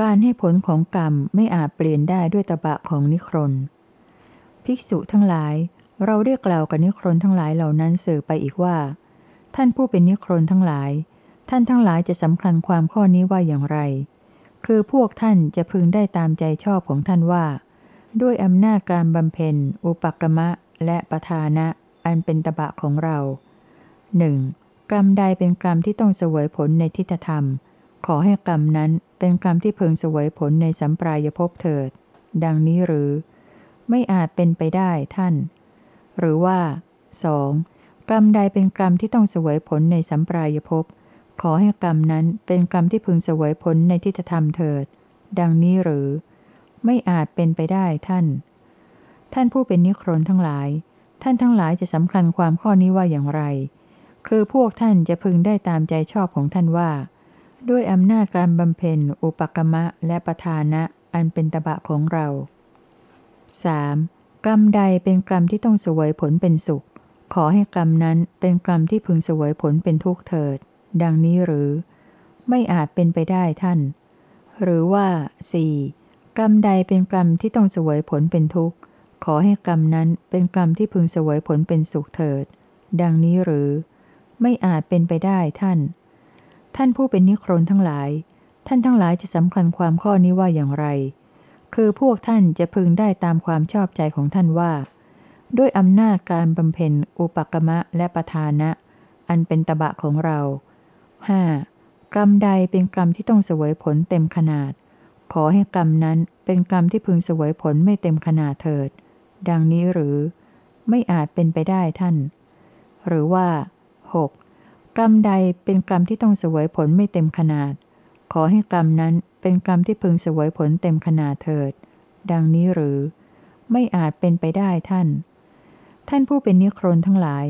การให้ผลของกรรมไม่อาจเปลี่ยนได้ด้วยตบะของนิครน ภิกษุทั้งหลาย เราเรียกกล่าวกับนิครนทั้งหลายเหล่านั้นสื่อไปอีกว่า ท่านผู้เป็นนิครนทั้งหลาย ท่านทั้งหลายจะสำคัญความข้อนี้ว่าอย่างไร คือพวกท่านจะพึงได้ตามใจชอบของท่านว่า ด้วยอำนาจการบำเพ็ญ อุปกรรมะ และประธานะ อันเป็นตบะของเราหนึ่งกรรมใดเป็นกรรมที่ต้องเสวยผลในทิฏฐธรรม ขอให้กรรมนั้น เป็นกรรมที่พึงเสวยผลในสัมปรายภพเถิด ดังนี้หรือ ไม่อาจเป็นไปได้ท่าน หรือว่า 2. กรรมใดเป็นกรรมที่ต้องเสวยผลในสัมปรายภพ ขอให้กรรมนั้นเป็นกรรมที่พึงเสวยผลในทิฏฐธรรมเถิด ดังนี้หรือ ไม่อาจเป็นไปได้ท่าน ท่านผู้เป็นนิครนทั้งหลาย ท่านทั้งหลายจะสำคัญความข้อนี้ว่าอย่างไร คือพวกท่านจะพึงได้ตามใจชอบของท่านว่า ด้วยอำนาจการบำเพ็ญอุปกรรมะและประธานะอันเป็นตบะของเรา 3. กรรมใดเป็นกรรมที่ต้องสวยผลเป็นสุข ขอให้กรรมนั้นเป็นกรรมที่พึงสวยผลเป็นทุกข์เถิด ดังนี้หรือ ไม่อาจเป็นไปได้ท่าน หรือว่า 4. กรรมใดเป็นกรรมที่ต้องสวยผลเป็นทุกข์ ขอให้กรรมนั้นเป็นกรรมที่พึงสวยผลเป็นสุขเถิด ดังนี้หรือ ไม่อาจเป็นไปได้ท่าน ท่านผู้เป็นนิครนทั้งหลาย ท่านทั้งหลายจะสำคัญความข้อนี้ว่าอย่างไร คือพวกท่านจะพึงได้ตามความชอบใจของท่านว่า ด้วยอำนาจการบำเพ็ญอุปกรรมะและประธานะ อันเป็นตบะของเรา 5. กรรมใดเป็นกรรมที่ต้องเสวยผลเต็มขนาด ขอให้กรรมนั้นเป็นกรรมที่พึงเสวยผลไม่เต็มขนาดเถิด ดังนี้หรือ ไม่อาจเป็นไปได้ท่าน หรือว่า 6. กรรมใดเป็นกรรมที่ต้องเสวยผลไม่เต็มขนาด ขอให้กรรมนั้นเป็นกรรมที่พึงเสวยผลเต็มขนาดเถิด ดังนี้หรือ ไม่อาจเป็นไปได้ท่าน ท่านผู้เป็นนิครนทั้งหลาย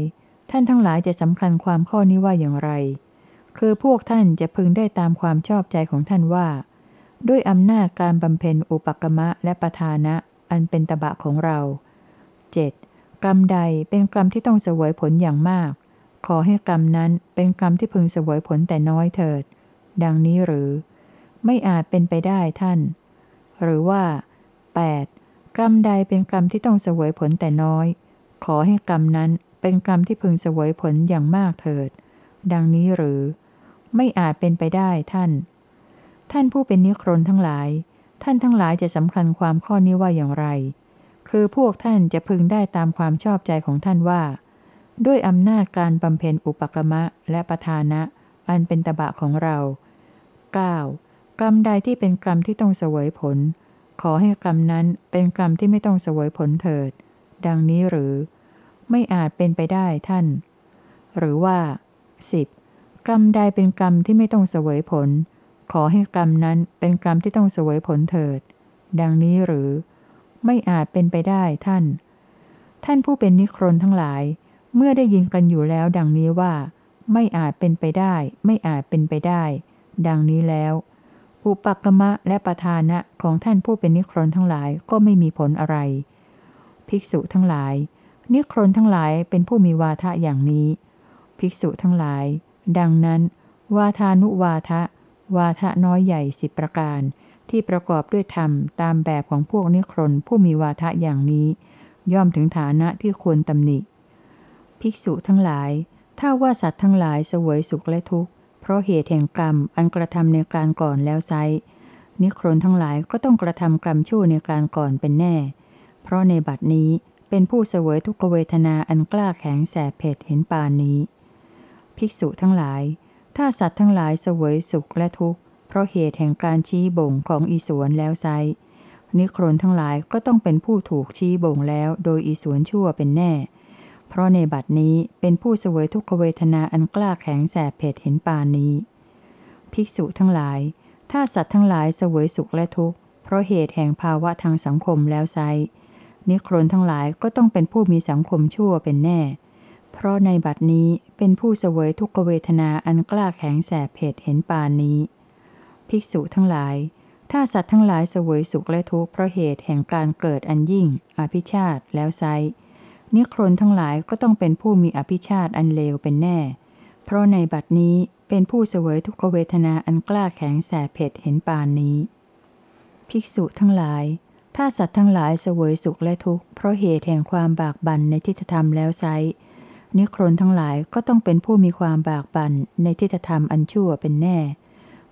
ท่านทั้งหลายจะสำคัญความข้อนี้ว่าอย่างไร คือพวกท่านจะพึงได้ตามความชอบใจของท่านว่า ด้วยอำนาจการบำเพ็ญอุปกรรมะและประธานะ อันเป็นตบะของเรา 7. กรรมใดเป็นกรรมที่ต้องเสวยผลอย่างมาก ขอให้กรรมนั้นเป็นกรรมที่พึงเสวยผลแต่น้อยเถิด ดังนี้หรือ ไม่อาจเป็นไปได้ท่าน หรือว่า 8. กรรมใดเป็นกรรมที่ต้องเสวยผลแต่น้อย ขอให้กรรมนั้นเป็นกรรมที่พึงเสวยผลอย่างมากเถิด ดังนี้หรือ ไม่อาจเป็นไปได้ท่าน ท่านผู้เป็นนิครนทั้งหลาย ท่านทั้งหลายจะสำคัญความข้อนี้ว่าอย่างไร คือพวกท่านจะพึงได้ตามความชอบใจของท่านว่า ด้วยอำนาจการบำเพ็ญอุปกรรมะและประธานะ อันเป็นตบะของเรา 9. กรรมใดที่เป็นกรรมที่ต้องเสวยผล ขอให้กรรมนั้นเป็นกรรมที่ไม่ต้องเสวยผลเถิด ดังนี้หรือ ไม่อาจเป็นไปได้ท่าน หรือว่า 10. กรรมใดเป็นกรรมที่ไม่ต้องเสวยผล ขอให้กรรมนั้นเป็นกรรมที่ต้องเสวยผลเถิด ดังนี้หรือ ไม่อาจเป็นไปได้ท่าน ท่านผู้เป็นนิครนทั้งหลาย เมื่อได้ยินกันอยู่แล้วดังนี้ว่า ไม่อาจเป็นไปได้ ไม่อาจเป็นไปได้ ดังนี้แล้ว อุปกรรมะและประธานะของท่านผู้เป็นนิครนทั้งหลายก็ไม่มีผลอะไร ภิกษุทั้งหลาย นิครนทั้งหลายเป็นผู้มีวาทะอย่างนี้ ภิกษุทั้งหลาย ดังนั้น วาทานุวาทะ วาทะน้อยใหญ่สิบประการที่ประกอบด้วยธรรมตามแบบของพวกนิครนผู้มีวาทะอย่างนี้ ย่อมถึงฐานะที่ควรตำหนิ ภิกษุทั้งหลาย ถ้าว่าสัตว์ทั้งหลายเสวยสุขและทุกข์ เพราะเหตุแห่งกรรมอันกระทำในการก่อนแล้วไซนิครนทั้งหลายก็ต้องกระทำกรรมชั่วในการก่อนเป็นแน่ เพราะในบัดนี้เป็นผู้เสวยทุกเวทนาอันกล้าแข็งแสบเผ็ดเห็นปานนี้ ภิกษุทั้งหลาย ถ้าสัตว์ทั้งหลายเสวยสุขและทุกข์ เพราะเหตุแห่งการชี้บ่งของอีสวนแล้วไซนิครนทั้งหลายก็ต้องเป็นผู้ถูกชี้บ่งแล้วโดยอีสวนชั่วเป็นแน่ เพราะในบัดนี้เป็นผู้เสวยทุกขเวทนาอันกล้าแข็งแสบเผ็ดเห็นปานนี้ ภิกษุทั้งหลาย ถ้าสัตว์ทั้งหลายเสวยสุขและทุกข์ เพราะเหตุแห่งภาวะทางสังคมแล้วไซนิครนทั้งหลายก็ต้องเป็นผู้มีสังคมชั่วเป็นแน่ เพราะในบัดนี้เป็นผู้เสวยทุกขเวทนาอันกล้าแข็งแสบเผ็ดเห็นปานนี้ ภิกษุทั้งหลาย ถ้าสัตว์ทั้งหลายเสวยสุขและทุกข์เพราะเหตุแห่งการเกิดอันยิ่ง อภิชาติแล้วไซ นิครนทั้งหลายก็ต้องเป็นผู้มีอภิชาติอันเลวเป็นแน่ เพราะในบัดนี้เป็นผู้เสวยทุกขเวทนาอันกล้าแข็งแสบเผ็ดเห็นปานนี้ ภิกษุทั้งหลาย ถ้าสัตว์ทั้งหลายเสวยสุขและทุกข์เพราะเหตุแห่งความบากบั่นในทิฏฐธรรมแล้วไซนิครนทั้งหลายก็ต้องเป็นผู้มีความบากบั่นในทิฏฐธรรมอันชั่วเป็นแน่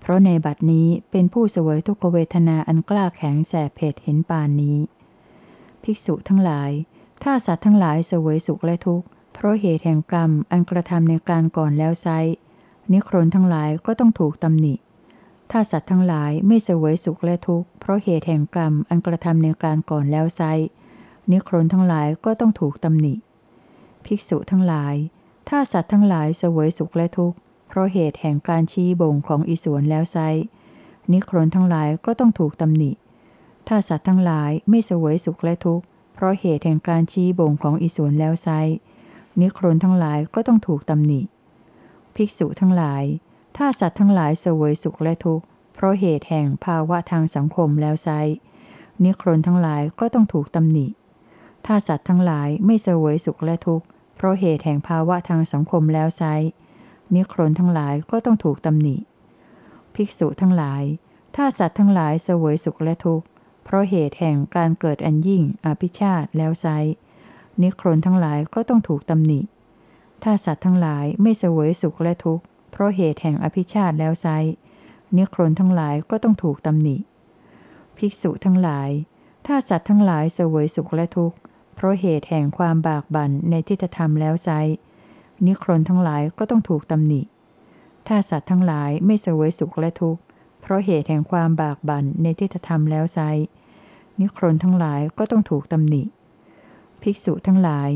เพราะในบัดนี้เป็นผู้เสวยทุกขเวทนาอันกล้าแข็งแสบเผ็ดเห็นปานนี้ ภิกษุทั้งหลาย ถ้าสัตว์ทั้งหลายเสวยสุขและทุกข์ เพราะเหตุแห่งกรรมอันกระทำในการก่อนแล้วไซนิครนทั้งหลายก็ต้องถูกตำหนิ ถ้าสัตว์ทั้งหลายไม่เสวยสุขและทุกข์ เพราะเหตุแห่งกรรมอันกระทำในการก่อนแล้วไซนิครนทั้งหลายก็ต้องถูกตำหนิ ภิกษุทั้งหลาย ถ้าสัตว์ทั้งหลายเสวยสุขและทุกข์ เพราะเหตุแห่งการชี้บ่งของอิสวนแล้วไซนิครนทั้งหลายก็ต้องถูกตำหนิ ถ้าสัตว์ทั้งหลายไม่เสวยสุขและทุกข์ เพราะเหตุแห่งการชี้บ่งของอิสวนแล้วไซนิครนทั้งหลายก็ต้องถูกตำหนิ ภิกษุทั้งหลาย ถ้าสัตว์ทั้งหลายเสวยสุขและทุกข์ เพราะเหตุแห่งภาวะทางสังคมแล้วไซนิครนทั้งหลายก็ต้องถูกตำหนิ ถ้าสัตว์ทั้งหลายไม่เสวยสุขและทุกข์ เพราะเหตุแห่งภาวะทางสังคมแล้วไซนิครนทั้งหลายก็ต้องถูกตำหนิ ภิกษุทั้งหลาย ถ้าสัตว์ทั้งหลายเสวยสุขและทุกข์ เพราะเหตุแห่งการเกิดอันยิ่งอภิชาติแล้วไซนิครนทั้งหลายก็ต้องถูกตำหนิ ถ้าสัตว์ทั้งหลายไม่เสวยสุขและทุกข์ เพราะเหตุแห่งอภิชาติแล้วไซนิครนทั้งหลายก็ต้องถูกตำหนิ ภิกษุทั้งหลาย ถ้าสัตว์ทั้งหลายเสวยสุขและทุกข์ เพราะเหตุแห่งความบากบั่นในทิฏฐธรรมแล้วไซนิครนทั้งหลายก็ต้องถูกตำหนิ ถ้าสัตว์ทั้งหลายไม่เสวยสุขและทุกข์ เพราะเหตุแห่งความบากบั่นในทิฏฐธรรมแล้วไซ นิครนทั้งหลายก็ต้องถูกตำหนิ ภิกษุทั้งหลาย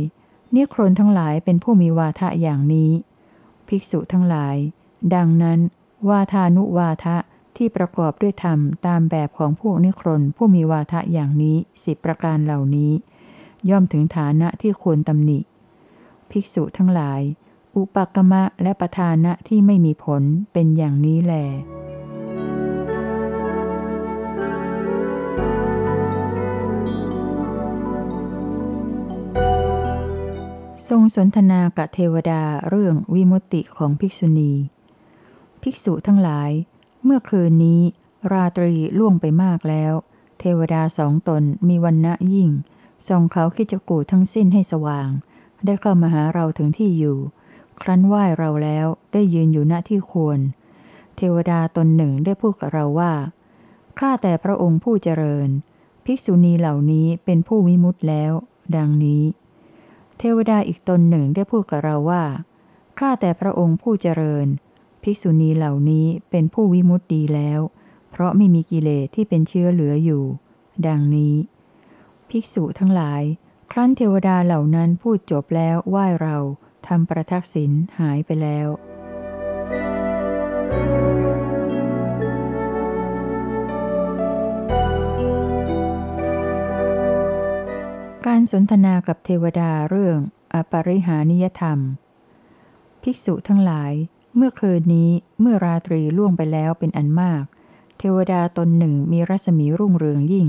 นิครนทั้งหลายเป็นผู้มีวาทะอย่างนี้ ภิกษุทั้งหลาย ดังนั้น วาทานุวาทะที่ประกอบด้วยธรรมตามแบบของพวกนิครนผู้มีวาทะอย่างนี้สิบประการเหล่านี้ ย่อมถึงฐานะที่ควรตำหนิ ภิกษุทั้งหลาย อุปกรรมะและประธานะที่ไม่มีผลเป็นอย่างนี้แหละ ทรงสนทนากับเทวดาเรื่องวิมุตติของภิกษุณี ภิกษุทั้งหลาย เมื่อคืนนี้ ราตรีล่วงไปมากแล้ว เทวดาสองตนมีวันณะยิ่งส่งเขาคิจกูทั้งสิ้นให้สว่าง ได้เข้ามาหาเราถึงที่อยู่ ครั้นไหว้เราแล้วได้ยืนอยู่ณที่ควร เทวดาตนหนึ่งได้พูดกับเราว่า ข้าแต่พระองค์ผู้เจริญ ภิกษุณีเหล่านี้เป็นผู้วิมุตต์แล้ว ดังนี้ เทวดาอีกตนหนึ่งได้พูดกับเราว่า ข้าแต่พระองค์ผู้เจริญ ภิกษุณีเหล่านี้เป็นผู้วิมุตติดีแล้ว เพราะไม่มีกิเลสที่เป็นเชื้อเหลืออยู่ ดังนี้ ภิกษุทั้งหลาย ครั้นเทวดาเหล่านั้นพูดจบแล้วไหว้เราทำประทักษิณหายไปแล้ว การสนทนากับเทวดาเรื่อง อปริหานิยธรรม ภิกษุทั้งหลาย เมื่อคืนนี้เมื่อราตรีล่วงไปแล้วเป็นอันมาก เทวดาตนหนึ่งมีรัศมีรุ่งเรืองยิ่ง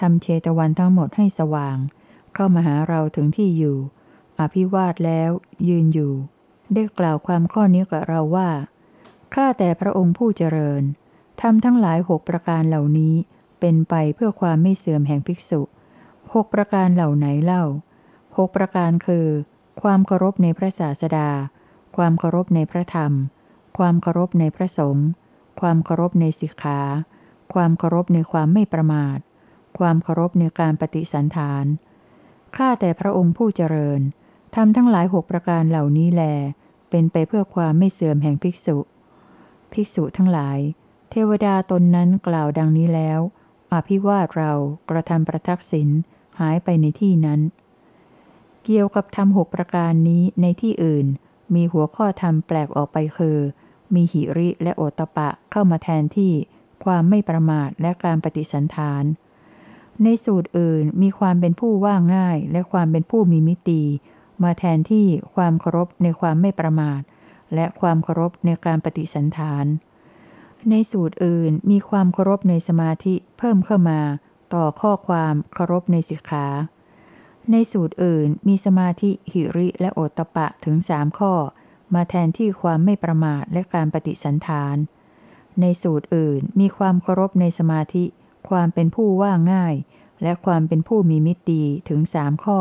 ทำเชตวันทั้งหมดให้สว่าง เข้ามาหาเราถึงที่อยู่ อภิวาทแล้ว ยืนอยู่ ได้กล่าวความข้อนี้กับเราว่า ข้าแต่พระองค์ผู้เจริญทำทั้งหลายหกประการเหล่านี้เป็นไปเพื่อความไม่เสื่อมแห่งภิกษุ หกประการเหล่าไหนเล่าหกประการคือ ความเคารพในพระศาสดา ความเคารพในพระธรรม ความเคารพในพระสงฆ์ความเคารพในสิกขา ความเคารพในความไม่ประมาท ความเคารพในการปฏิสันฐานข้าแต่พระองค์ผู้เจริญทำทั้งหลายหกประการเหล่านี้แล เป็นไปเพื่อความไม่เสื่อมแห่งภิกษุ ภิกษุทั้งหลาย เทวดาตนนั้นกล่าวดังนี้แล้ว อภิวาทเรากระทำประทักษิณายไปในที่นั้น เกี่ยวกับธรรมหกประการนี้ในที่อื่น มีหัวข้อธรรมแปลกออกไปคือ มีหิริและโอตปะเข้ามาแทนที่ ความไม่ประมาทและการปฏิสันฐาน ในสูตรอื่นมีความเป็นผู้ว่าง่ายและความเป็นผู้มีมิตรีมาแทนที่ความเคารพในความไม่ประมาท และความเคารพในการปฏิสันฐาน ในสูตรอื่นมีความเคารพในสมาธิเพิ่มเข้ามา ต่อข้อความเคารพในสิกขา ในสูตรอื่นมีสมาธิหิริและโอตปะถึงสามข้อ มาแทนที่ความไม่ประมาทและการปฏิสันฐาน ในสูตรอื่นมีความเคารพในสมาธิ ความเป็นผู้ว่าง่าย และความเป็นผู้มีมิตรดีถึงสามข้อ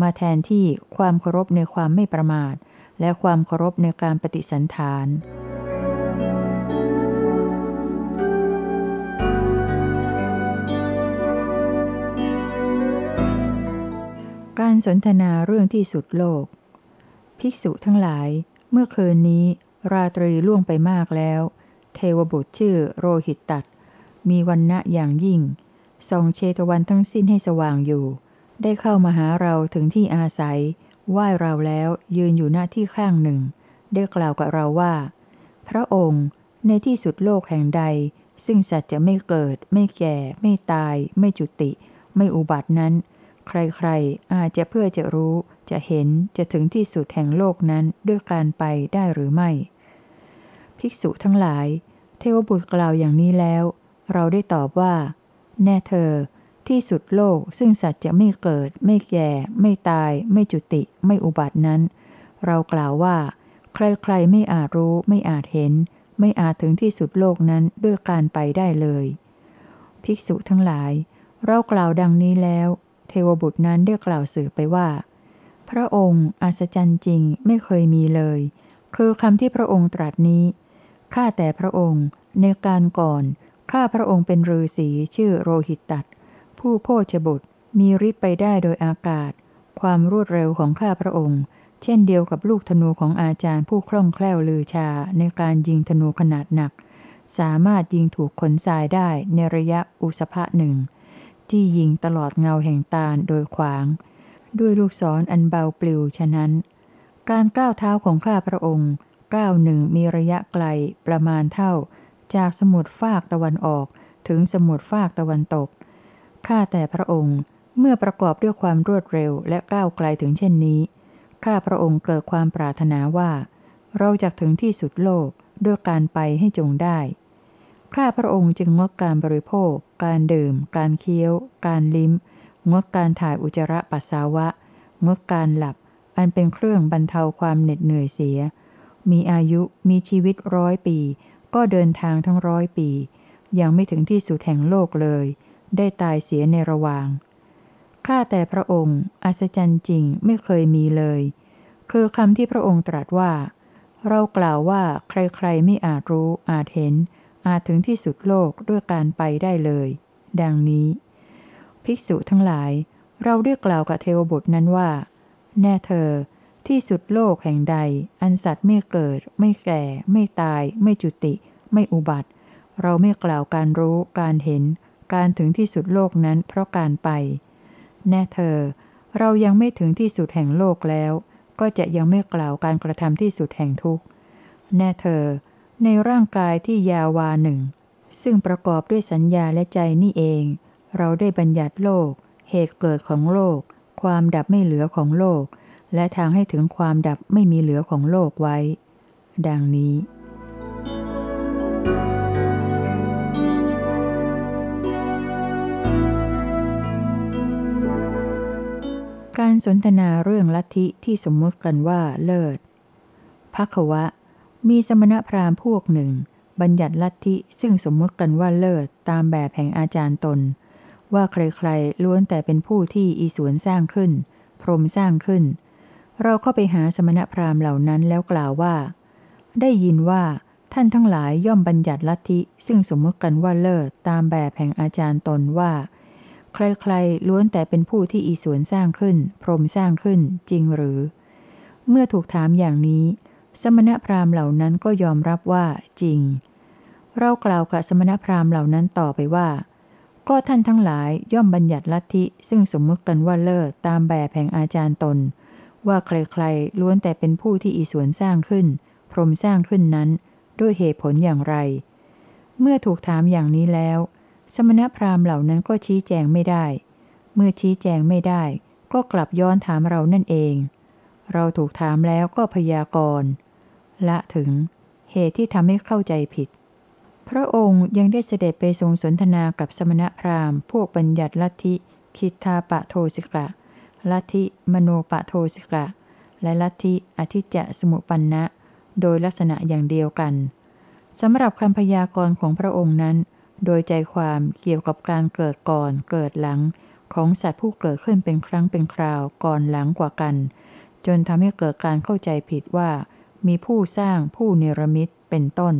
มาแทนที่ความเคารพในความไม่ประมาท และความเคารพในการปฏิสันฐาน การสนทนาเรื่องที่สุดโลก ภิกษุทั้งหลาย เมื่อคืนนี้ ราตรีล่วงไปมากแล้ว เทวบุตรชื่อโรหิตตัด มีวันณะอย่างยิ่งส่องเชตวันทั้งสิ้นให้สว่างอยู่ ได้เข้ามาหาเราถึงที่อาศัย ไหว้เราแล้วยืนอยู่หน้าที่ข้างหนึ่ง ได้กล่าวกับเราว่า พระองค์ในที่สุดโลกแห่งใด ซึ่งสัตว์จะไม่เกิด ไม่แก่ ไม่ตาย ไม่จุติ ไม่อุบัตินั้น ใครๆ อาจจะเพื่อจะรู้ จะเห็นจะถึงที่สุดแห่งโลกนั้นด้วยการไปได้หรือไม่ ภิกษุทั้งหลาย เทวบุตรกล่าวอย่างนี้แล้ว เราได้ตอบว่า แน่เธอ ที่สุดโลกซึ่งสัตว์จะไม่เกิด ไม่แก่ ไม่ตาย ไม่จุติ ไม่อุบัตินั้น เรากล่าวว่า ใครๆ ไม่อาจรู้ ไม่อาจเห็น ไม่อาจถึงที่สุดโลกนั้นด้วยการไปได้เลย ภิกษุทั้งหลาย เรากล่าวดังนี้แล้ว เทวบุตรนั้นได้กล่าวสื่อไปว่า พระองค์อัศจรรย์จริงไม่เคยมีเลย คือคำที่พระองค์ตรัสนี้ ข้าแต่พระองค์ ในการก่อน ข้าพระองค์เป็นฤาษีชื่อโรหิตตัด ผู้โพชบุตรมีฤทธิ์ไปได้โดยอากาศ ความรวดเร็วของข้าพระองค์ เช่นเดียวกับลูกธนูของอาจารย์ผู้คล่องแคล่วลือชาในการยิงธนูขนาดหนัก สามารถยิงถูกขนทรายได้ในระยะอุสภะหนึ่ง ที่ยิงตลอดเงาแห่งตาลโดยขวาง ด้วยลูกศรออันเบาปลิวฉะนั้น การก้าวเท้าของข้าพระองค์ก้าวหนึ่งมีระยะไกลประมาณเท่า จากสมุทรฟากตะวันออกถึงสมุทรฟากตะวันตก ข้าแต่พระองค์เมื่อประกอบด้วยความรวดเร็วและก้าวไกลถึงเช่นนี้ ข้าพระองค์เกิดความปรารถนาว่า เราจะถึงที่สุดโลกด้วยการไปให้จงได้ ข้าพระองค์จึงงดการบริโภค การดื่ม การเคี้ยว การลิ้ม งดการถ่ายอุจจาระปัสสาวะ งดการหลับ อันเป็นเครื่องบรรเทาความเหน็ดเหนื่อยเสีย มีอายุมีชีวิตร้อยปี ก็เดินทางทั้งร้อยปี ยังไม่ถึงที่สุดแห่งโลกเลย ได้ตายเสียในระหว่าง ข้าแต่พระองค์ อัศจรรย์จริงไม่เคยมีเลย คือคำที่พระองค์ตรัสว่า เรากล่าวว่าใครๆไม่อาจรู้อาจเห็น อาจถึงที่สุดโลกด้วยการไปได้เลย ดังนี้ ภิกษุทั้งหลาย เราได้กกล่าวกับเทวบุตรนั้นว่า แน่เธอ ที่สุดโลกแห่งใด อันสัตว์ไม่เกิด ไม่แก่ ไม่ตาย ไม่จุติ ไม่อุบัติ เราไม่กล่าวการรู้ การเห็น การถึงที่สุดโลกนั้นเพราะการไป แน่เธอ เรายังไม่ถึงที่สุดแห่งโลกแล้ว ก็จะยังไม่กล่าวการกระทำที่สุดแห่งทุกข์แน่เธอ ในร่างกายที่ยาวาหนึ่ง ซึ่งประกอบด้วยสัญญาและใจนี่เอง เราได้บัญญัติโลก เหตุเกิดของโลก ความดับไม่เหลือของโลก และทางให้ถึงความดับไม่มีเหลือของโลกไว้ ดังนี้การสนทนาเรื่องลัทธิที่สมมติกันว่าเลิศพักวะ มีสมณพราหมณ์พวกหนึ่ง บัญญัติลัทธิซึ่งสมมติกันว่าเลิศตามแบบแห่งอาจารย์ตน ว่าใครๆล้วนแต่เป็นผู้ที่อีสวนสร้างขึ้น พรหมสร้างขึ้น เราเข้าไปหาสมณพราหมณ์เหล่านั้นแล้วกล่าวว่า ได้ยินว่าท่านทั้งหลายย่อมบัญญัติลัทธิซึ่งสมมติกันว่าเลิศตามแบบแห่งอาจารย์ตนว่า ใครๆล้วนแต่เป็นผู้ที่อีสวนสร้างขึ้น พรหมสร้างขึ้นจริงหรือ เมื่อถูกถามอย่างนี้ สมณพราหมณ์เหล่านั้นก็ยอมรับว่าจริง เรากล่าวกับสมณพราหมณ์เหล่านั้นต่อไปว่า ก็ท่านทั้งหลายย่อมบัญญัติลัทธิซึ่งสมมติกันว่าเลิศตามแบบแห่งอาจารย์ตน ว่าใครๆล้วนแต่เป็นผู้ที่อีสวนสร้างขึ้น พรหมสร้างขึ้นนั้น ด้วยเหตุผลอย่างไร เมื่อถูกถามอย่างนี้แล้ว สมณพราหมณ์เหล่านั้นก็ชี้แจงไม่ได้ เมื่อชี้แจงไม่ได้ ก็กลับย้อนถามเรานั่นเอง เราถูกถามแล้วก็พยากรณ์ ละถึงเหตุที่ทำให้เข้าใจผิด พระองค์ยังได้เสด็จไปทรงสนทนากับสมณพราหมณ์พวกบัญญัติลัทธิ คิทาปะโทสิกะ ลัทธิมโนปะโทสิกะ และลัทธิอธิจะสมุปันนะ โดยลักษณะอย่างเดียวกันสำหรับคำพยากรณ์ของพระองค์นั้น โดยใจความเกี่ยวกับการเกิดก่อนเกิดหลัง ของสัตว์ผู้เกิดขึ้นเป็นครั้งเป็นคราวก่อนหลังกว่ากัน จนทำให้เกิดการเข้าใจผิดว่า มีผู้สร้างผู้เนรมิตเป็นต้น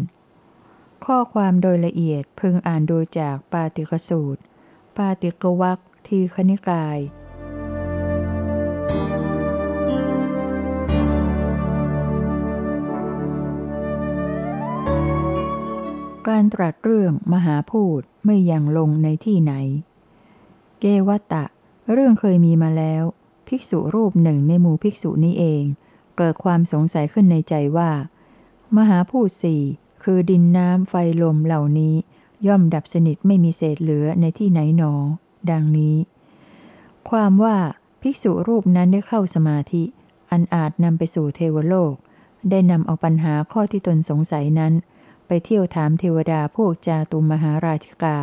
ข้อความโดยละเอียดพึงอ่านโดูจากปาติกสูตร ปาติกวักทีคณิกายการตรัสเรื่องมหาพูดไม่ยังลงในที่ไหน เกวัตตะ เรื่องเคยมีมาแล้ว ภิกษุรูปหนึ่งในหมู่ภิกษุนี้เอง เกิดความสงสัยขึ้นในใจว่า มหาพูดสี่คือดินน้ำไฟลมเหล่านี้ ย่อมดับสนิทไม่มีเศษเหลือในที่ไหนหนอ ดังนี้ ความว่าภิกษุรูปนั้นได้เข้าสมาธิ อันอาจนำไปสู่เทวโลก ได้นำเอาปัญหาข้อที่ตนสงสัยนั้น ไปเที่ยวถามเทวดาพวกจาตุมมหาราชิกา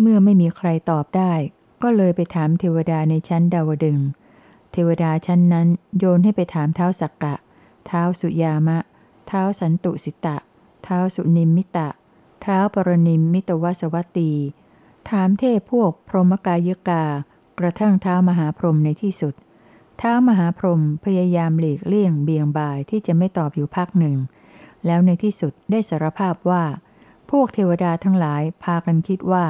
เมื่อไม่มีใครตอบได้ ก็เลยไปถามเทวดาในชั้นดาวดึง เทวดาชั้นนั้นโยนให้ไปถามเท้าสักกะ เท้าสุยามะ เท้าสันตุสิตะ เท้าสุนิมมิตะ เท้าปรนิมมิตวสวัตตีถามเทพพวกพรหมกายกา กระทั่งเท้ามหาพรหมในที่สุด เท้ามหาพรหมพยายามหลีกเลี่ยงเบียงบายที่จะไม่ตอบอยู่พักหนึ่ง แล้วในที่สุดได้สารภาพว่า พวกเทวดาทั้งหลายพากันคิดว่า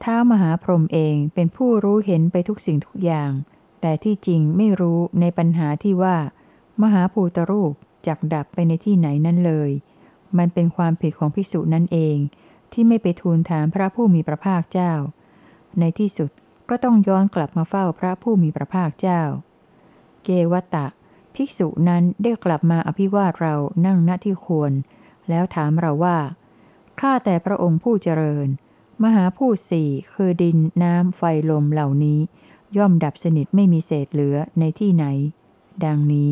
เท้ามหาพรหมเองเป็นผู้รู้เห็นไปทุกสิ่งทุกอย่าง แต่ที่จริงไม่รู้ในปัญหาที่ว่า มหาภูตรูปจักดับไปในที่ไหนนั่นเลย มันเป็นความผิดของภิกษุนั่นเอง ที่ไม่ไปทูลถามพระผู้มีพระภาคเจ้า ในที่สุดก็ต้องย้อนกลับมาเฝ้าพระผู้มีพระภาคเจ้า เกวตตะภิกษุนั้นได้กลับมาอภิวาทเรานั่งณที่ควร แล้วถามเราว่า ข้าแต่พระองค์ผู้เจริญ มหาพูดสี่คือดินน้ำไฟลมเหล่านี้ ย่อมดับสนิทไม่มีเศษเหลือในที่ไหน ดังนี้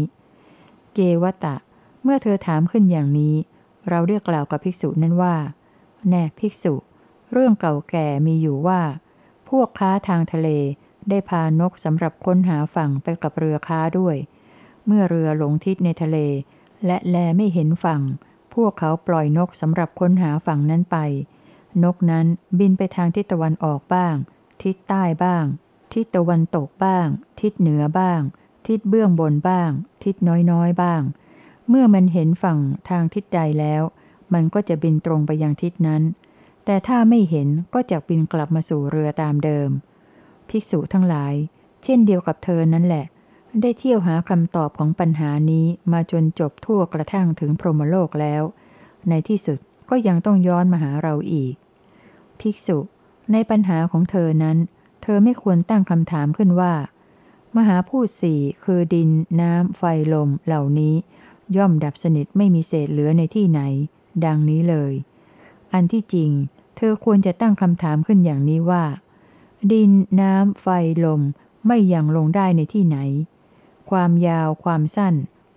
เกวัตตะ เมื่อเธอถามขึ้นอย่างนี้ เราเรียกกล่าวกับภิกษุนั้นว่า แน่ภิกษุ เรื่องเก่าแก่มีอยู่ว่า พวกค้าทางทะเลได้พานกสำหรับค้นหาฝั่งไปกับเรือค้าด้วย เมื่อเรือหลงทิศในทะเล และแลไม่เห็นฝั่ง พวกเขาปล่อยนกสำหรับค้นหาฝั่งนั้นไป นกนั้นบินไปทางทิศตะวันออกบ้าง ทิศใต้บ้าง ทิศตะวันตกบ้าง ทิศเหนือบ้าง ทิศเบื้องบนบ้าง ทิศน้อยๆบ้าง เมื่อมันเห็นฝั่งทางทิศใดแล้ว มันก็จะบินตรงไปยังทิศนั้น แต่ถ้าไม่เห็นก็จะบินกลับมาสู่เรือตามเดิม ภิกษุทั้งหลาย เช่นเดียวกับเธอนั่นแหละ ได้เที่ยวหาคำตอบของปัญหานี้มาจนจบทั่วกระทั่งถึงพรหมโลกแล้ว ในที่สุดก็ยังต้องย้อนมาหาเราอีก ภิกษุ ในปัญหาของเธอนั้น เธอไม่ควรตั้งคำถามขึ้นว่า มหาพูดสี่คือดิน น้ำ ไฟลมเหล่านี้ ย่อมดับสนิทไม่มีเศษเหลือในที่ไหน ดังนี้เลย อันที่จริง เธอควรจะตั้งคำถามขึ้นอย่างนี้ว่า ดิน น้ำ ไฟลม ไม่ยังลงได้ในที่ไหน ความยาว ความสั้น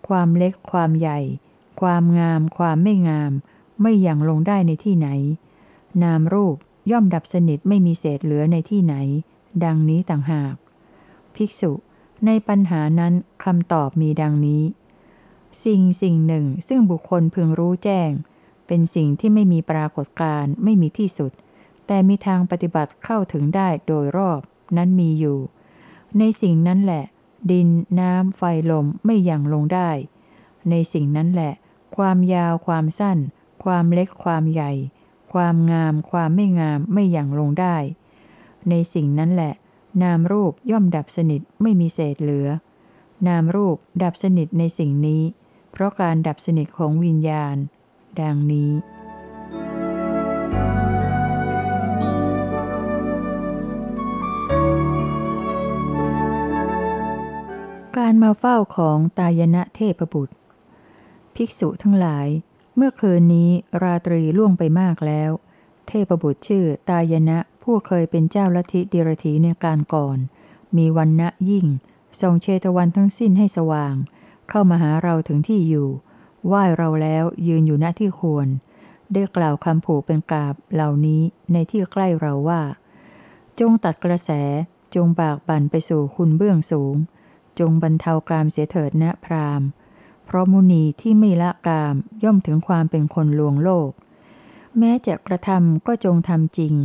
ความเล็ก ความใหญ่ ความงาม ความไม่งาม ไม่ยังลงได้ในที่ไหน นามรูปย่อมดับสนิทไม่มีเศษเหลือในที่ไหน ดังนี้ต่างหาก ภิกษุ ในปัญหานั้นคำตอบมีดังนี้ สิ่งสิ่งหนึ่งซึ่งบุคคลพึงรู้แจ้ง เป็นสิ่งที่ไม่มีปรากฏการณ์ไม่มีที่สุด แต่มีทางปฏิบัติเข้าถึงได้โดยรอบนั้นมีอยู่ ในสิ่งนั้นแหละ ดินน้ำไฟลมไม่ยังลงได้ ในสิ่งนั้นแหละ ความยาวความสั้น ความเล็กความใหญ่ ความงาม ความไม่งามไม่ยังลงได้ ในสิ่งนั้นแหละ นามรูปย่อมดับสนิทไม่มีเศษเหลือ นามรูปดับสนิทในสิ่งนี้ เพราะการดับสนิทของวิญญาณ ดังนี้การมาเฝ้าของตายณะเทพบุตร ภิกษุทั้งหลาย เมื่อคืนนี้ราตรีล่วงไปมากแล้ว เทพบุตรชื่อตายณะ ผู้เคยเป็นเจ้าลัทธิดิรถีในการก่อน มีวันณะยิ่ง ทรงเชตวันทั้งสิ้นให้สว่าง เข้ามาหาเราถึงที่อยู่ไหว้เราแล้วยืนอยู่ณที่ควร ได้กล่าวคำผูกเป็นกาบเหล่านี้ในที่ใกล้เราว่า จงตัดกระแสจงบากบั่นไปสู่คุณเบื้องสูง จงบรรเทากามเสียเถิดนะพรามเพราะมุนีที่ไม่ละกามย่อมถึงความเป็นคนลวงโลก แม้จะกระทำก็จงทำจริง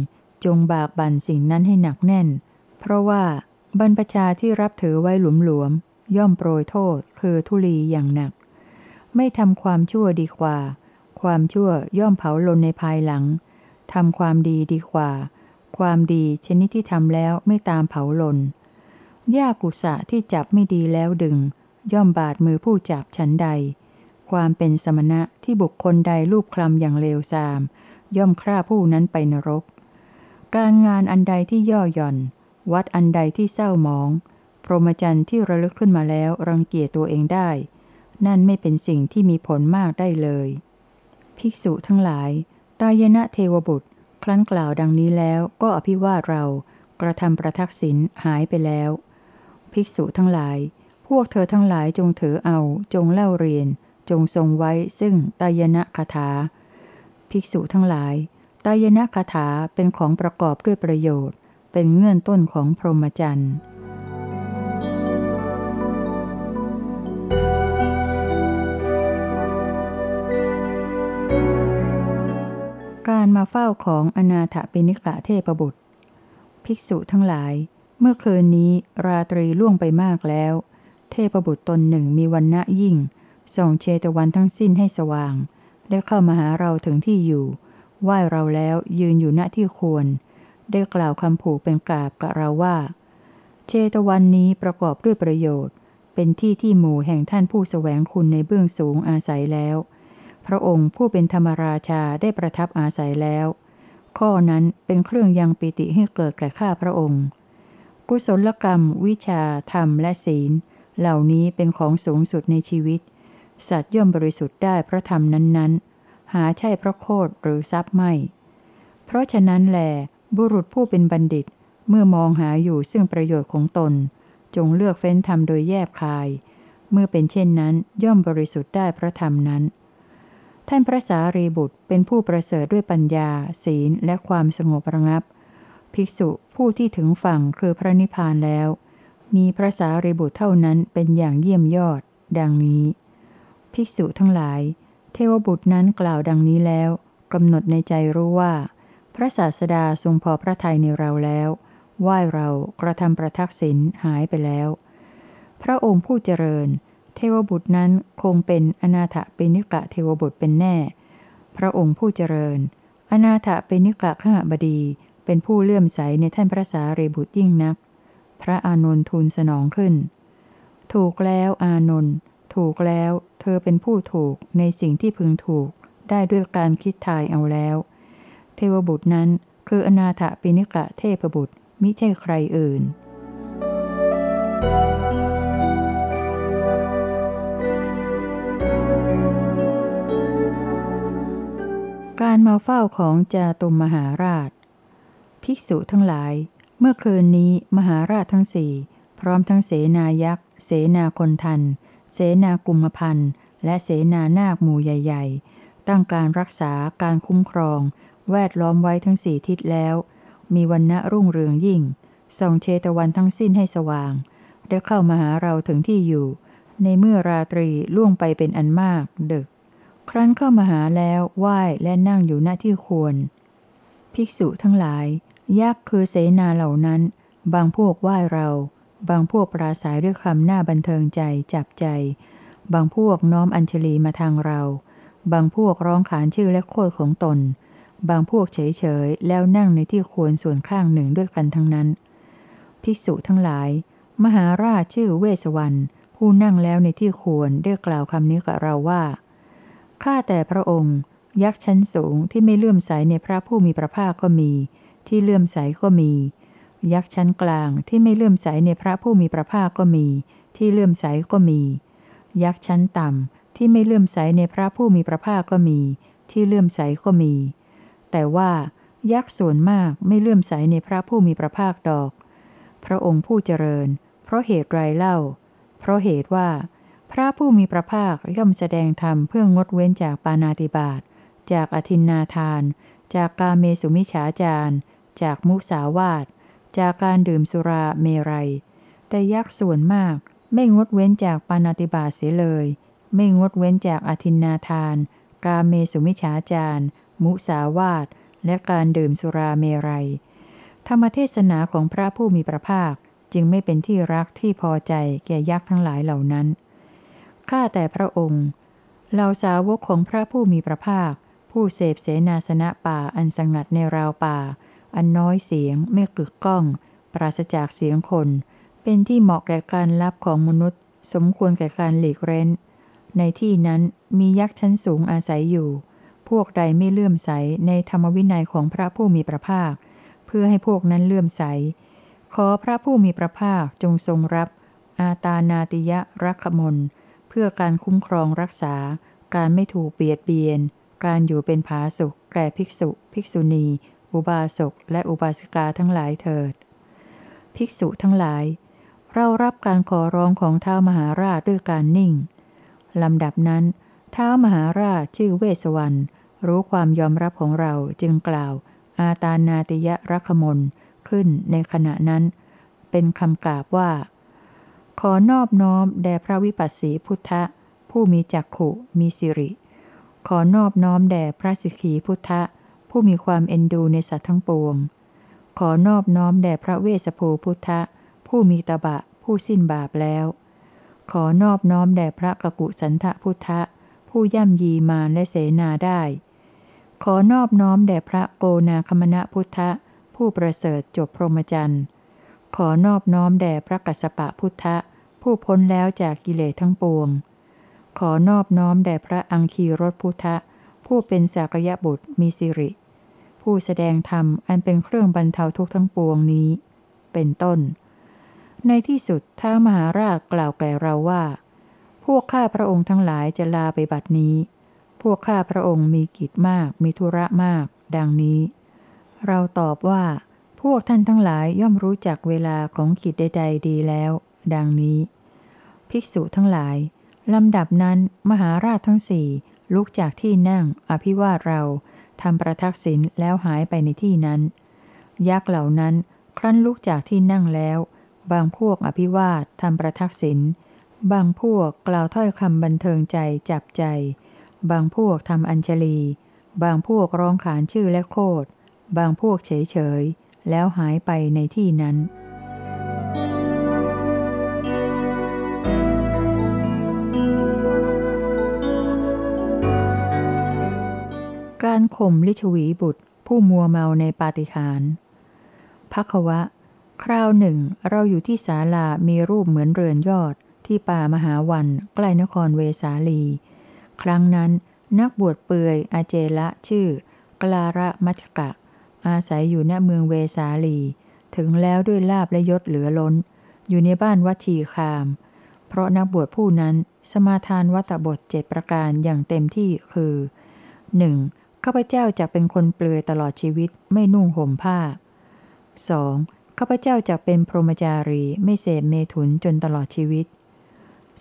จงบากบั่นสิ่งนั้นให้หนักแน่น เพราะว่าบรรพชาที่รับถือไว้หลุมหลวมย่อมโปรยโทษคือทุลีอย่างหนัก ไม่ทำความชั่วดีกว่า ความชั่วย่อมเผาลนในภายหลังทำความดีดีกว่า ความดีชนิดที่ทำแล้วไม่ตามเผาลนหญ้ากุสะที่จับไม่ดีแล้วดึง ย่อมบาดมือผู้จับฉันใด ความเป็นสมณะที่บุคคลใดรูปคลำอย่างเลวทราม ย่อมฆ่าผู้นั้นไปนรก การงานอันใดที่ย่อหย่อน วัดอันใดที่เศร้าหมอง พรหมจรรย์ที่ระลึกขึ้นมาแล้วรังเกียจตัวเองได้ นั่นไม่เป็นสิ่งที่มีผลมากได้เลย ภิกษุทั้งหลาย ตายนะเทวบุตร ครั้นกล่าวดังนี้แล้วก็อภิวาทเรา กระทำประทักษิณหายไปแล้ว ภิกษุทั้งหลาย พวกเธอทั้งหลายจงถือเอา จงเล่าเรียน จงทรงไว้ซึ่งตายนะคาถา ภิกษุทั้งหลาย ตายนะคาถาเป็นของประกอบด้วยประโยชน์ เป็นเงื่อนต้นของพรหมจรรย์การมาเฝ้าของอนาถปิณิกะเทพบุตร ภิกษุทั้งหลาย เมื่อคืนนี้ราตรีล่วงไปมากแล้ว เทพบุตรตนหนึ่งมีวันณะยิ่ง ส่องเชตวันทั้งสิ้นให้สว่าง ได้เข้ามาหาเราถึงที่อยู่ ไหว้เราแล้วยืนอยู่ณที่ควร ได้กล่าวคำผูกเป็นกาบกับเราว่า เชตวันนี้ประกอบด้วยประโยชน์ เป็นที่ที่หมู่แห่งท่านผู้สแสวงคุณในเบื้องสูงอาศัยแล้ว พระองค์ผู้เป็นธรรมราชาได้ประทับอาศัยแล้ว ข้อนั้นเป็นเครื่องยังปิติให้เกิดแก่ข้าพระองค์ กุศลกรรม วิชา ธรรมและศีล เหล่านี้เป็นของสูงสุดในชีวิต สัตว์ย่อมบริสุทธิ์ได้พระธรรมนั้นๆ หาใช่เพราะโคดหรือทรัพย์ไม่ เพราะฉะนั้นแหลบุรุษผู้เป็นบัณฑิต เมื่อมองหาอยู่ซึ่งประโยชน์ของตน จงเลือกเฟ้นธรรมโดยแยบคาย เมื่อเป็นเช่นนั้นย่อมบริสุทธิ์ได้พระธรรมนั้น ท่านพระสารีบุตรเป็นผู้ประเสริฐด้วยปัญญา ศีลและความสงบระงับ ภิกษุผู้ที่ถึงฝั่งคือพระนิพพานแล้ว มีพระสารีบุตรเท่านั้นเป็นอย่างเยี่ยมยอด ดังนี้ ภิกษุทั้งหลาย เทวบุตรนั้นกล่าวดังนี้แล้วกำหนดในใจรู้ว่า พระศาสดาทรงพอพระทัยในเราแล้วไหว้เรากระทำประทักษิณหายไปแล้ว พระองค์ผู้เจริญ เทวบุตรนั้นคงเป็นอนาถปิณิกะเทวบุตรเป็นแน่ พระองค์ผู้เจริญ อนาถปิณิกะข้าบดีเป็นผู้เลื่อมใสในท่านพระสารีบุตรยิ่งนัก พระอานนทูลสนองขึ้น ถูกแล้วอานนท์ ถูกแล้ว เธอเป็นผู้ถูกในสิ่งที่พึงถูก ได้ด้วยการคิดทายเอาแล้ว เทวบุตรนั้นคืออนาถปิณิกะเทพบุตรมิใช่ใครอื่นการมาเฝ้าของจาตุมมหาราช ภิกษุทั้งหลาย เมื่อคืนนี้มหาราชทั้งสี่ พร้อมทั้งเสนายักษ์ เสนาคนทัน เสนากุมพันธ์และเสนานาคหมู่ใหญ่ ๆ ตั้งการรักษาการคุ้มครอง แวดล้อมไว้ทั้งสี่ทิศแล้ว มีวันณะรุ่งเรืองยิ่ง ส่องเชตวันทั้งสิ้นให้สว่าง ได้เข้ามาหาเราถึงที่อยู่ ในเมื่อราตรีล่วงไปเป็นอันมาก ดึก ครั้นเข้ามาหาแล้วไหว้และนั่งอยู่หน้าที่ควร ภิกษุทั้งหลายยักษ์คือเสนาเหล่านั้น บางพวกไหว้เรา บางพวกปราศัยด้วยคำหน้าบันเทิงใจจับใจ บางพวกน้อมอัญชลีมาทางเรา บางพวกร้องขานชื่อและโคดของตน บางพวกเฉยเฉยแล้วนั่งในที่ควรส่วนข้างหนึ่งด้วยกันทั้งนั้น ภิกษุทั้งหลาย มหาราชชื่อเวสวรรณผู้นั่งแล้วในที่ควรได้กล่าวคำนี้กับเราว่า ข้าแต่พระองค์ ยักษ์ชั้นสูงที่ไม่เลื่อมใสในพระผู้มีพระภาคก็มี ที่เลื่อมใสก็มี ยักษ์ชั้นกลางที่ไม่เลื่อมใสในพระผู้มีพระภาคก็มี ที่เลื่อมใสก็มี ยักษ์ชั้นต่ำที่ไม่เลื่อมใสในพระผู้มีพระภาคก็มี ที่เลื่อมใสก็มี แต่ว่า ยักษ์ส่วนมากไม่เลื่อมใสในพระผู้มีพระภาคดอก พระองค์ผู้เจริญ เพราะเหตุไรเล่า เพราะเหตุว่า พระผู้มีพระภาคย่อมแสดงธรรมเพื่องดเว้นจากปานาติบาตจากอธินนาทาน จากกาเมสุมิฉาจารจากมุสาวาท จากการดื่มสุราเมรัย แต่ยักษ์ส่วนมากไม่งดเว้นจากปานาติบาเสียเลย ไม่งดเว้นจากอธินนาทาน กาเมสุมิฉาจารมุสาวาทและการดื่มสุราเมรัย ธรรมเทศนาของพระผู้มีพระภาคจึงไม่เป็นที่รักที่พอใจแก่ยักษ์ทั้งหลายเหล่านั้น ข้าแต่พระองค์ เหล่าสาวกของพระผู้มีพระภาค ผู้เสพเสนาสนะป่าอันสงัดในราวป่า อันน้อยเสียงไม่กึกก้อง ปราศจากเสียงคน เป็นที่เหมาะแก่การรับของมนุษย์ สมควรแก่การหลีกเร้น ในที่นั้นมียักษ์ชั้นสูงอาศัยอยู่ พวกใดไม่เลื่อมใสในธรรมวินัยของพระผู้มีพระภาค เพื่อให้พวกนั้นเลื่อมใส ขอพระผู้มีพระภาคจงทรงรับ อาตานาติยะรักขมลเพื่อการคุ้มครองรักษา การไม่ถูกเบียดเบียน การอยู่เป็นผาสุขแก่ภิกษุ ภิกษุณี อุบาสกและอุบาสิกาทั้งหลายเถิด ภิกษุทั้งหลาย เรารับการขอร้องของท้าวมหาราชด้วยการนิ่ง ลำดับนั้นท้าวมหาราชชื่อเวสวรรณรู้ความยอมรับของเราจึงกล่าว อาตานาติยรักมลขึ้นในขณะนั้น เป็นคำกราบว่า ขอนอบน้อมแด่พระวิปัสสีพุทธผู้มีจักขุมีสิริ ขอนอบน้อมแด่พระสิกขีพุทธ ผู้มีความเอ็นดูในสัตว์ทั้งปวง ขอนอบน้อมแด่พระเวสสภูพุทธผู้มีตบะ ผู้สิ้นบาปแล้ว ขอนอบน้อมแด่พระกกุสันทพุทธผู้ย่ำยีมารและเสนาได้ ขอนอบน้อมแด่พระโกนาคมณะพุทธผู้ประเสริฐจบพรหมจรรย์ ขอนอบน้อมแด่พระกัสสปะพุทธผู้พ้นแล้วจากกิเลสทั้งปวง ขอนอบน้อมแด่พระอังคีรสพุทธผู้เป็นสากยบุตรมีสิริ ผู้แสดงธรรมอันเป็นเครื่องบรรเทาทุกข์ทั้งปวงนี้ เป็นต้น ในที่สุดท้ามหาราชกล่าวแก่เราว่า พวกข้าพระองค์ทั้งหลายจะลาไปบัดนี้ พวกข้าพระองค์มีกิจมาก มีธุระมาก ดังนี้ เราตอบว่า พวกท่านทั้งหลายย่อมรู้จักเวลาของกิจใด ๆ ดีแล้ว ดังนี้ ภิกษุทั้งหลายลำดับนั้นมหาราชทั้งสี่ลุกจากที่นั่งอภิวาทเรา ทำประทักษิณแล้วหายไปในที่นั้น ยักษ์เหล่านั้นครั้นลุกจากที่นั่งแล้ว บางพวกอภิวาททำประทักษิณบางพวกกล่าวถ้อยคำบันเทิงใจจับใจ บางพวกทำอัญชลี บางพวกร้องขานชื่อและโคดบางพวกเฉยเฉยแล้วหายไปในที่นั้น การข่มลิชวีบุตร ผู้มัวเมาในปาฏิหาริย์พักวะ คราวหนึ่ง เราอยู่ที่ศาลามีรูปเหมือนเรือนยอด ที่ป่ามหาวันใกล้นครเวสาลี ครั้งนั้น นักบวชเปือยอาเจละชื่อ กลาระมัชกะ อาศัยอยู่ณเมืองเวสาลี ถึงแล้วด้วยลาบและยศเหลือล้น อยู่ในบ้านวัชีคาม เพราะนักบวชผู้นั้นสมาทานวัตบทเจ็ดประการอย่างเต็มที่คือ 1. ข้าพเจ้าจะเป็นคนเปลือยตลอดชีวิตไม่นุ่งห่มผ้า 2. ข้าพเจ้าจะเป็นพรหมจารีไม่เสพเมถุนจนตลอดชีวิต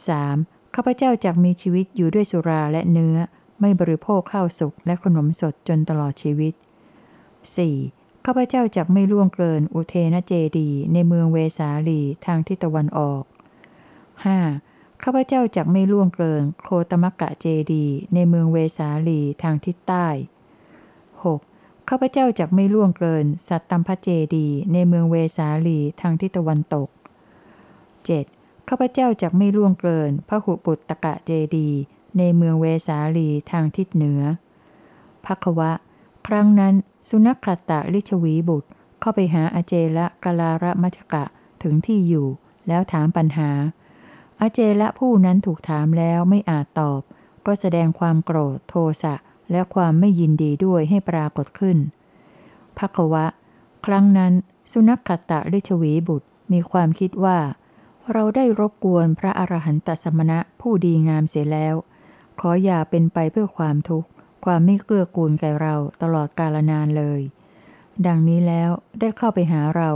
3. ข้าพเจ้าจักมีชีวิตอยู่ด้วยสุราและเนื้อ ไม่บริโภคข้าวสุกและขนมสดจนตลอดชีวิต 4. ข้าพเจ้าจักไม่ล่วงเกินอุเทนเจดี ในเมืองเวสาลีทางทิศตะวันออก 5. ข้าพเจ้าจักไม่ล่วงเกินโคตมกะเจดี ในเมืองเวสาลีทางทิศใต้ 6. ข้าพเจ้าจักไม่ล่วงเกิน สัตตัมพเจดีในเมืองเวสาลีทางทิศตะวันตก 7. ข้าพเจ้าจักไม่ล่วงเกินพระหุปุตตกะเจดีในเมืองเวสาลีทางทิศเหนือพักวะ ครั้งนั้นสุนัขขตะลิชวีบุตร เข้าไปหาอาเจละกลาระมัชกะถึงที่อยู่ แล้วถามปัญหา อาเจละผู้นั้นถูกถามแล้วไม่อาจตอบ ก็แสดงความโกรธโทสะ และความไม่ยินดีด้วยให้ปรากฏขึ้นพักวะ ครั้งนั้นสุนัขขตะลิชวีบุตรมีความคิดว่า เราได้รบกวนพระอรหันตสมณะผู้ดีงามเสียแล้ว ขออย่าเป็นไปเพื่อความทุกข์ ความไม่เกื้อกูลแก่เราตลอดกาลนานเลย ดังนี้แล้วได้เข้าไปหาเรา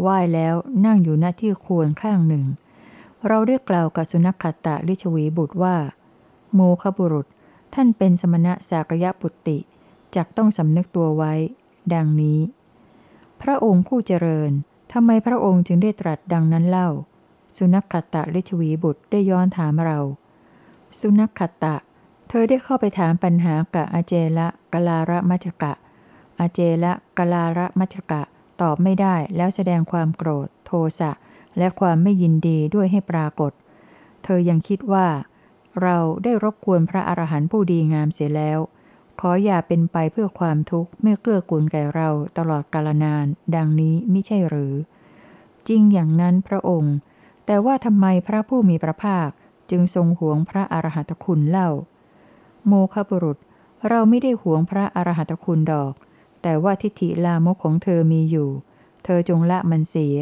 ไหว้แล้วนั่งอยู่หน้าที่ควรข้างหนึ่ง เราได้กล่าวกับสุนัขขตะลิชวีบุตรว่าโมคบุรุษ ท่านเป็นสมณะสากยะปุตติจักต้องสำนึกตัวไว้ ดังนี้ พระองค์ผู้เจริญทำไมพระองค์จึงได้ตรัสดังนั้นเล่า สุนัขขตะลิชวีบุตรได้ย้อนถามเรา สุนัขขตะ เธธอได้เข้าไปถามปัญหากับอาเจละกลาระมัจกะ อาเจละกลาระมัจกะตอบไม่ได้แล้วแสดงความโกรธ โทสะและความไม่ยินดีด้วยให้ปรากฏ เธอยังคิดว่า เราได้รบกวนพระอรหันต์ผู้ดีงามเสียแล้ว ขออย่าเป็นไปเพื่อความทุกข์ไม่เกื้อกูลแก่เราตลอดกาลนาน ดังนี้ไม่ใช่หรือ จริงอย่างนั้นพระองค์ แต่ว่าทำไมพระผู้มีพระภาคจึงทรงหวงพระอรหัตคุณเล่า โมคบุรุษ เราไม่ได้หวงพระอรหัตคุณดอก แต่ว่าทิฏฐิลามกของเธอมีอยู่ เธอจงละมันเสีย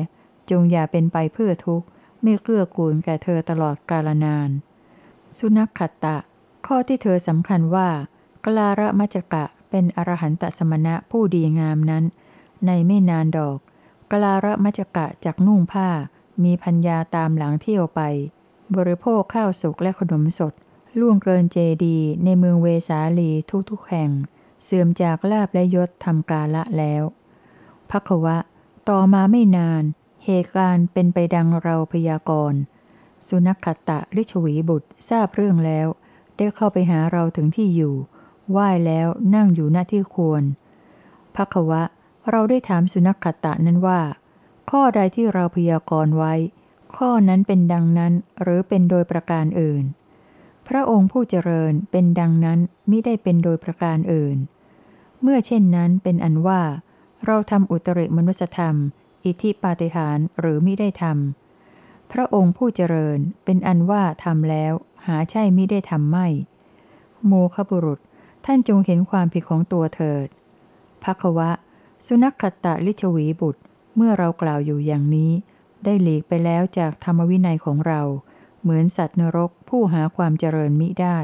จงอย่าเป็นไปเพื่อทุกข์ไม่เกื้อกูลแก่เธอตลอดกาลนาน สุนัขขตะ ข้อที่เธอสำคัญว่า กลาระมัจกะเป็นอรหันตสมณะผู้ดีงามนั้น ในไม่นานดอก กลาระมัจจกะจากนุ่งผ้า มีพัญญาตามหลังเที่ยวไป บริโภคข้าวสุกและขนมสด ล่วงเกินเจดีในเมืองเวสาลีทุกๆแห่ง เสื่อมจากลาบและยศทำกาละแล้วพักวะ ต่อมาไม่นาน เหตุการณ์เป็นไปดังเราพยากรณ์ สุนัขตะริชวีบุตรทราบเรื่องแล้ว ได้เข้าไปหาเราถึงที่อยู่ไหว้แล้วนั่งอยู่หน้าที่ควรพักวะ เราได้ถามสุนัขขตะนั้นว่า ข้อใดที่เราพยากรณ์ไว้ ข้อนั้นเป็นดังนั้นหรือเป็นโดยประการอื่น พระองค์ผู้เจริญเป็นดังนั้นมิได้เป็นโดยประการอื่น เมื่อเช่นนั้นเป็นอันว่า เราทำอุตริมนุสธรรม อิทธิปาฏิหารหรือมิได้ทำ พระองค์ผู้เจริญเป็นอันว่าทำแล้ว หาใช่มิได้ทำไม่ โมคบุรุษ ท่านจงเห็นความผิดของตัวเถิดพักวะ สุนัขขตะลิชวีบุตร เมื่อเรากล่าวอยู่อย่างนี้ ได้หลีกไปแล้วจากธรรมวินัยของเรา เหมือนสัตว์นรกผู้หาความเจริญมิได้